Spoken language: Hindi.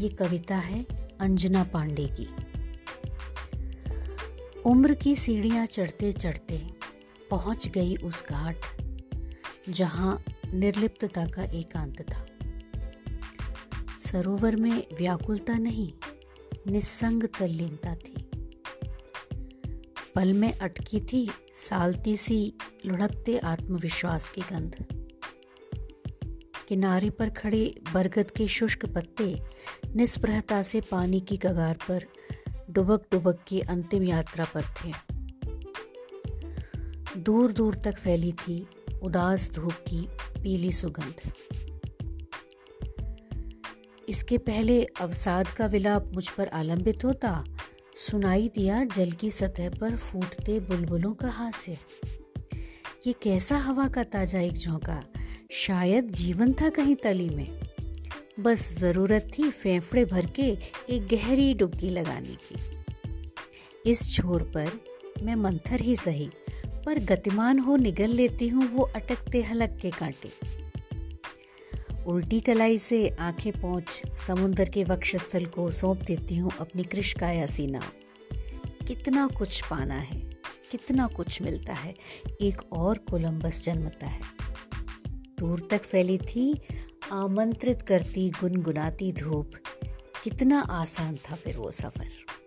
ये कविता है अंजना पांडे की। उम्र की सीढ़ियाँ चढ़ते चढ़ते पहुँच गई उस घाट, जहाँ निर्लिप्तता का एकांत था। सरोवर में व्याकुलता नहीं, निस्संग तल्लीनता थी। पल में अटकी थी सालती सी लुढ़कते आत्मविश्वास की गंध। किनारे पर खड़े बरगद के शुष्क पत्ते निस्पृहता से पानी की कगार पर डुबक डुबक की अंतिम यात्रा पर थे। दूर दूर तक फैली थी उदास धूप की पीली सुगंध। इसके पहले अवसाद का विलाप मुझ पर आलंबित होता, सुनाई दिया जल की सतह पर फूटते बुलबुलों का हास्य। ये कैसा हवा का ताज़ा एक झोंका शायद जीवन था कहीं तली में। बस ज़रूरत थी फेफड़े भर के एक गहरी डुबकी लगाने की। इस छोर पर मैं मंथर ही सही, पर गतिमान हो निगल लेती हूँ वो अटकते हलक के कांटे। उल्टी कलाई से आँखें पहुँच समुन्द्र के वक्षस्थल को सौंप देती हूँ अपनी कृष्काया सीना। कितना कुछ पाना है, कितना कुछ मिलता है, एक और कोलंबस जन्मता है। दूर तक फैली थी आमंत्रित करती गुनगुनाती धूप। कितना आसान था फिर वो सफ़र।